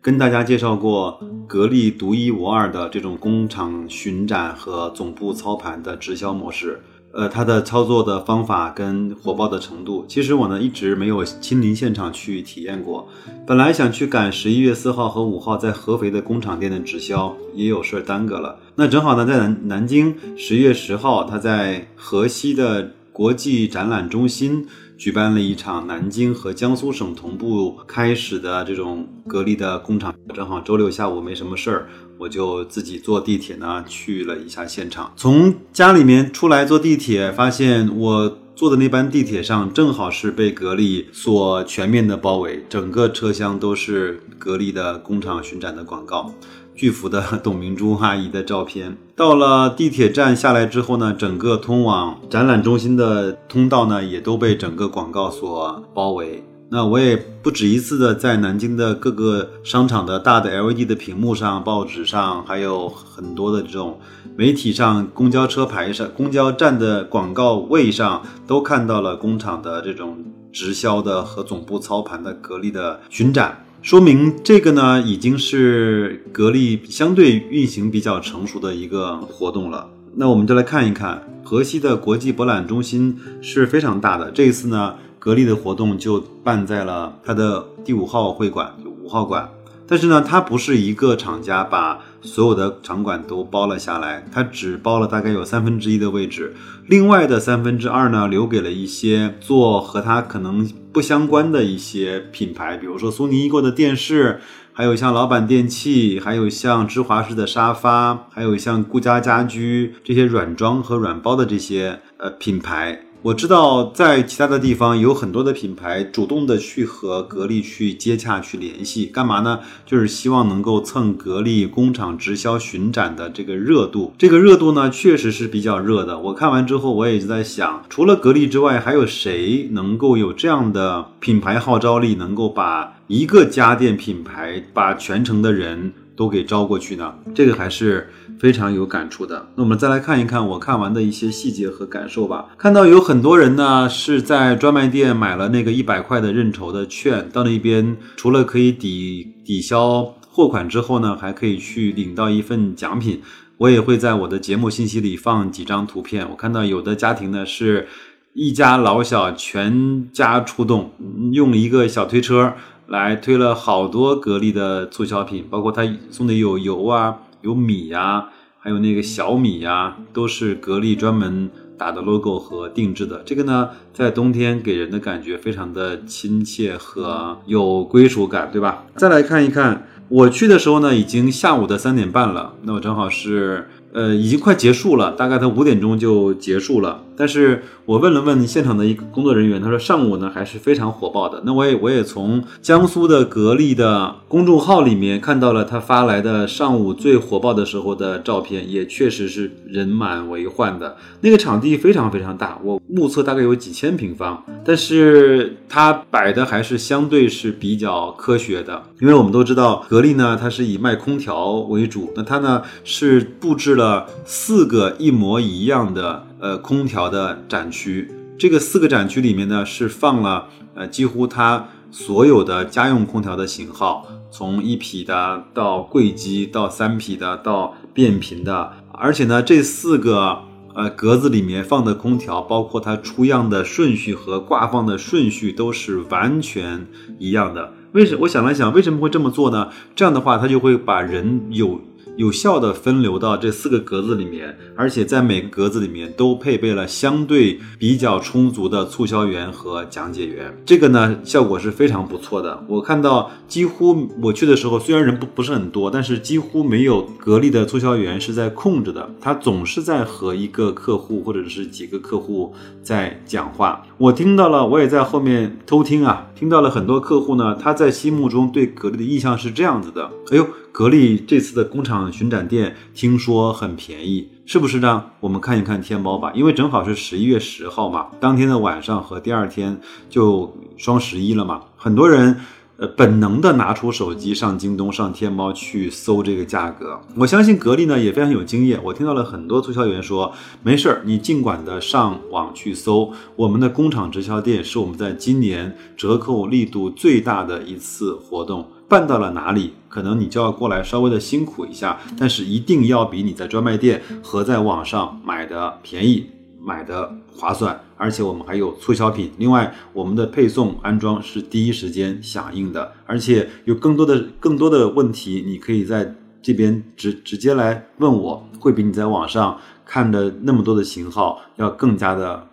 跟大家介绍过格力独一无二的这种工厂巡展和总部操盘的直销模式，呃，它的操作的方法跟火爆的程度，其实我呢一直没有亲临现场去体验过。本来想去赶十一月四号和五号在合肥的工厂店的直销，也有事儿耽搁了。那正好呢，在南南京十月十号，他在河西的国际展览中心。举办了一场南京和江苏省同步开始的这种格力的工厂，正好周六下午没什么事儿，我就自己坐地铁呢去了一下现场。从家里面出来坐地铁，发现我坐的那班地铁上正好是被格力所全面的包围，整个车厢都是格力的工厂巡展的广告。巨幅的董明珠阿姨的照片。到了地铁站下来之后呢，整个通往展览中心的通道呢，也都被整个广告所包围。那我也不止一次的在南京的各个商场的大的 LED 的屏幕上、报纸上，还有很多的这种媒体上、公交车牌上、公交站的广告位上，都看到了工厂的这种直销的和总部操盘的格力的巡展。说明这个呢，已经是格力相对运行比较成熟的一个活动了。那我们就来看一看，河西的国际博览中心是非常大的。这一次呢，格力的活动就办在了它的第五号会馆，就五号馆。但是呢，它不是一个厂家把所有的场馆都包了下来，它只包了大概有三分之一的位置，另外的三分之二呢，留给了一些做和它可能不相关的一些品牌，比如说苏宁易购的电视，还有像老板电器，还有像芝华士的沙发，还有像顾家家居这些软装和软包的这些呃品牌。我知道在其他的地方有很多的品牌主动的去和格力去接洽、去联系，干嘛呢？就是希望能够蹭格力工厂直销巡展的这个热度。这个热度呢，确实是比较热的。我看完之后，我也就在想，除了格力之外，还有谁能够有这样的品牌号召力，能够把一个家电品牌把全城的人。都给招过去呢，这个还是非常有感触的。那我们再来看一看我看完的一些细节和感受吧。看到有很多人呢是在专卖店买了那个一百块的认筹的券，到那边除了可以抵抵消货款之后呢，还可以去领到一份奖品。我也会在我的节目信息里放几张图片。我看到有的家庭呢是一家老小全家出动，用一个小推车。来推了好多格力的促销品，包括他送的有油啊，有米呀，还有那个小米呀，都是格力专门打的 logo 和定制的。这个呢，在冬天给人的感觉非常的亲切和有归属感，对吧？再来看一看，我去的时候呢，已经下午的三点半了，那我正好是。呃，已经快结束了，大概他五点钟就结束了。但是我问了问现场的一个工作人员，他说上午呢还是非常火爆的。那我也我也从江苏的格力的公众号里面看到了他发来的上午最火爆的时候的照片，也确实是人满为患的。那个场地非常非常大，我目测大概有几千平方，但是它摆的还是相对是比较科学的，因为我们都知道格力呢，它是以卖空调为主，那它呢是布置。了四个一模一样的呃空调的展区，这个四个展区里面呢是放了呃几乎它所有的家用空调的型号，从一匹的到柜机到三匹的到变频的，而且呢这四个呃格子里面放的空调，包括它出样的顺序和挂放的顺序都是完全一样的。为什我想了想为什么会这么做呢？这样的话它就会把人有。有效的分流到这四个格子里面，而且在每个格子里面都配备了相对比较充足的促销员和讲解员。这个呢，效果是非常不错的。我看到几乎我去的时候，虽然人不不是很多，但是几乎没有格力的促销员是在空着的，他总是在和一个客户或者是几个客户在讲话。我听到了，我也在后面偷听啊，听到了很多客户呢，他在心目中对格力的印象是这样子的：哎呦。格力这次的工厂巡展店听说很便宜，是不是呢？我们看一看天猫吧，因为正好是十一月十号嘛，当天的晚上和第二天就双十一了嘛，很多人。呃，本能的拿出手机上京东、上天猫去搜这个价格。我相信格力呢也非常有经验。我听到了很多促销员说，没事儿，你尽管的上网去搜。我们的工厂直销店是我们在今年折扣力度最大的一次活动，办到了哪里，可能你就要过来稍微的辛苦一下，但是一定要比你在专卖店和在网上买的便宜。买的划算，而且我们还有促销品。另外，我们的配送安装是第一时间响应的，而且有更多的更多的问题，你可以在这边直直接来问我，会比你在网上看的那么多的型号要更加的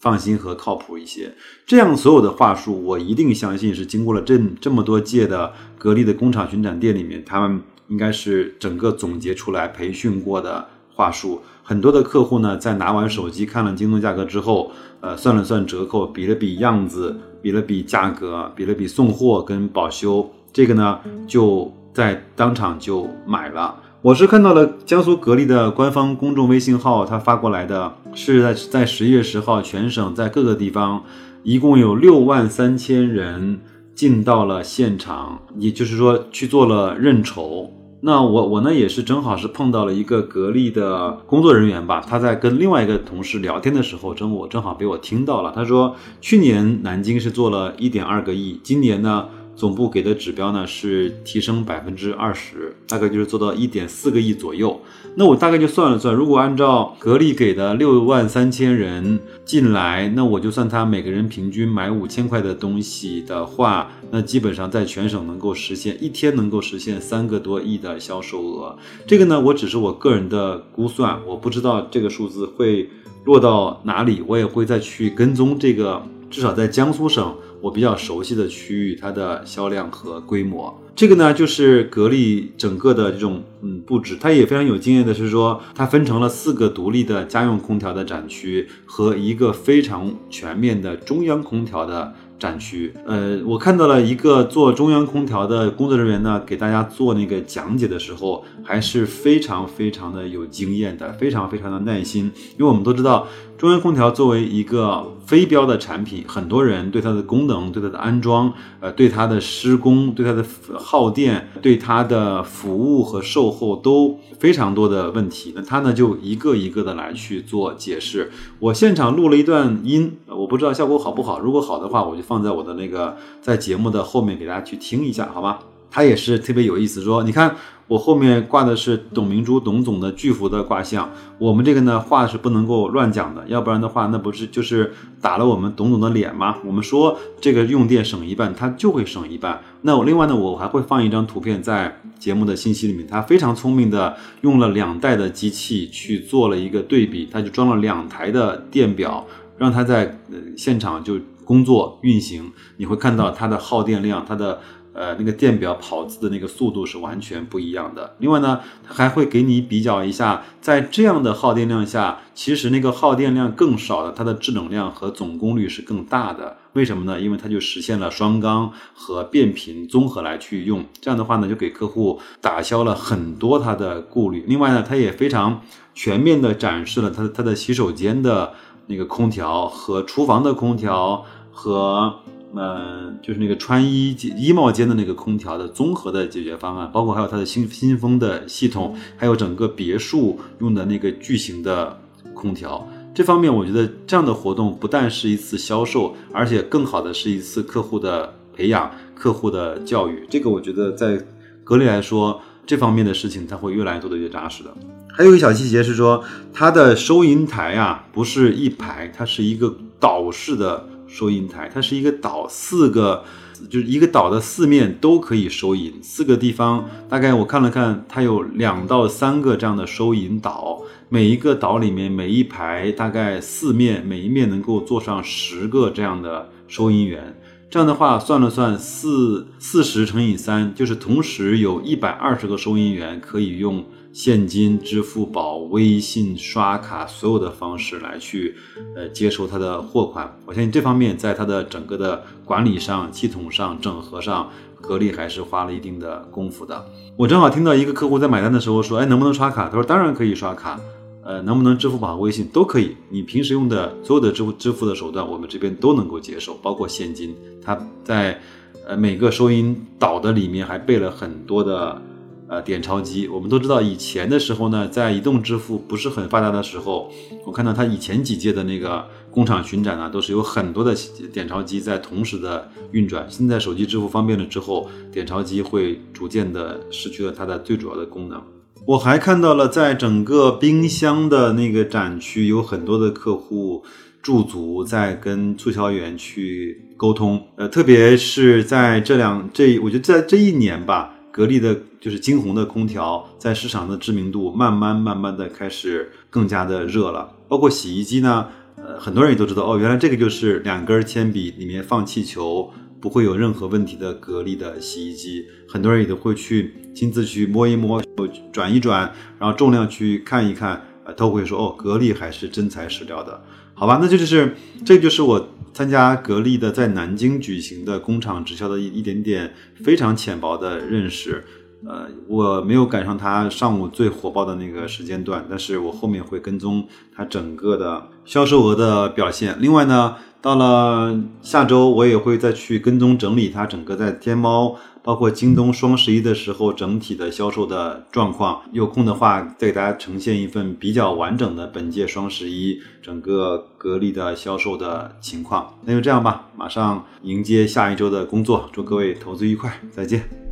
放心和靠谱一些。这样所有的话术，我一定相信是经过了这这么多届的格力的工厂巡展店里面，他们应该是整个总结出来培训过的话术。很多的客户呢，在拿完手机看了京东价格之后，呃，算了算折扣，比了比样子，比了比价格，比了比送货跟保修，这个呢，就在当场就买了。我是看到了江苏格力的官方公众微信号，他发过来的是在在十一月十号，全省在各个地方，一共有六万三千人进到了现场，也就是说去做了认筹。那我我呢也是正好是碰到了一个格力的工作人员吧，他在跟另外一个同事聊天的时候，正我正好被我听到了。他说，去年南京是做了一点二个亿，今年呢？总部给的指标呢是提升百分之二十，大概就是做到一点四个亿左右。那我大概就算了算，如果按照格力给的六万三千人进来，那我就算他每个人平均买五千块的东西的话，那基本上在全省能够实现一天能够实现三个多亿的销售额。这个呢，我只是我个人的估算，我不知道这个数字会落到哪里，我也会再去跟踪这个，至少在江苏省。我比较熟悉的区域，它的销量和规模，这个呢就是格力整个的这种嗯布置，它也非常有经验的是说，它分成了四个独立的家用空调的展区和一个非常全面的中央空调的。展区，呃，我看到了一个做中央空调的工作人员呢，给大家做那个讲解的时候，还是非常非常的有经验的，非常非常的耐心。因为我们都知道，中央空调作为一个非标的产品，很多人对它的功能、对它的安装、呃，对它的施工、对它的耗电、对它的服务和售后都非常多的问题。那他呢，就一个一个的来去做解释。我现场录了一段音，我不知道效果好不好。如果好的话，我就。放在我的那个在节目的后面给大家去听一下，好吗？他也是特别有意思，说你看我后面挂的是董明珠董总的巨幅的卦象，我们这个呢话是不能够乱讲的，要不然的话那不是就是打了我们董总的脸吗？我们说这个用电省一半，他就会省一半。那我另外呢，我还会放一张图片在节目的信息里面，他非常聪明的用了两代的机器去做了一个对比，他就装了两台的电表，让他在呃现场就。工作运行，你会看到它的耗电量，它的呃那个电表跑字的那个速度是完全不一样的。另外呢，它还会给你比较一下，在这样的耗电量下，其实那个耗电量更少的，它的制冷量和总功率是更大的。为什么呢？因为它就实现了双缸和变频综合来去用。这样的话呢，就给客户打消了很多他的顾虑。另外呢，它也非常全面的展示了它它的洗手间的那个空调和厨房的空调。和呃，就是那个穿衣衣帽间的那个空调的综合的解决方案，包括还有它的新新风的系统，还有整个别墅用的那个巨型的空调。这方面，我觉得这样的活动不但是一次销售，而且更好的是一次客户的培养、客户的教育。这个我觉得在格力来说，这方面的事情它会越来越做的越扎实的。还有一个小细节是说，它的收银台啊，不是一排，它是一个岛式的。收银台，它是一个岛，四个就是一个岛的四面都可以收银，四个地方大概我看了看，它有两到三个这样的收银岛，每一个岛里面每一排大概四面，每一面能够坐上十个这样的收银员，这样的话算了算，四四十乘以三，就是同时有一百二十个收银员可以用。现金、支付宝、微信、刷卡，所有的方式来去，呃，接收他的货款。我相信这方面在他的整个的管理上、系统上、整合上格力还是花了一定的功夫的。我正好听到一个客户在买单的时候说，哎，能不能刷卡？他说当然可以刷卡。呃，能不能支付宝、微信都可以？你平时用的所有的支付支付的手段，我们这边都能够接受，包括现金。他在呃每个收银导的里面还备了很多的呃点钞机。我们都知道，以前的时候呢，在移动支付不是很发达的时候，我看到他以前几届的那个工厂巡展呢，都是有很多的点钞机在同时的运转。现在手机支付方便了之后，点钞机会逐渐的失去了它的最主要的功能。我还看到了，在整个冰箱的那个展区，有很多的客户驻足在跟促销员去沟通。呃，特别是在这两这，我觉得在这一年吧，格力的就是金红的空调在市场的知名度慢慢慢慢的开始更加的热了。包括洗衣机呢，呃，很多人也都知道哦，原来这个就是两根铅笔里面放气球。不会有任何问题的格力的洗衣机，很多人也都会去亲自去摸一摸，转一转，然后重量去看一看，呃，都会说哦，格力还是真材实料的，好吧？那这就是，这就是我参加格力的在南京举行的工厂直销的一一点点非常浅薄的认识。呃，我没有赶上它上午最火爆的那个时间段，但是我后面会跟踪它整个的销售额的表现。另外呢，到了下周我也会再去跟踪整理它整个在天猫，包括京东双十一的时候整体的销售的状况。有空的话再给大家呈现一份比较完整的本届双十一整个格力的销售的情况。那就这样吧，马上迎接下一周的工作，祝各位投资愉快，再见。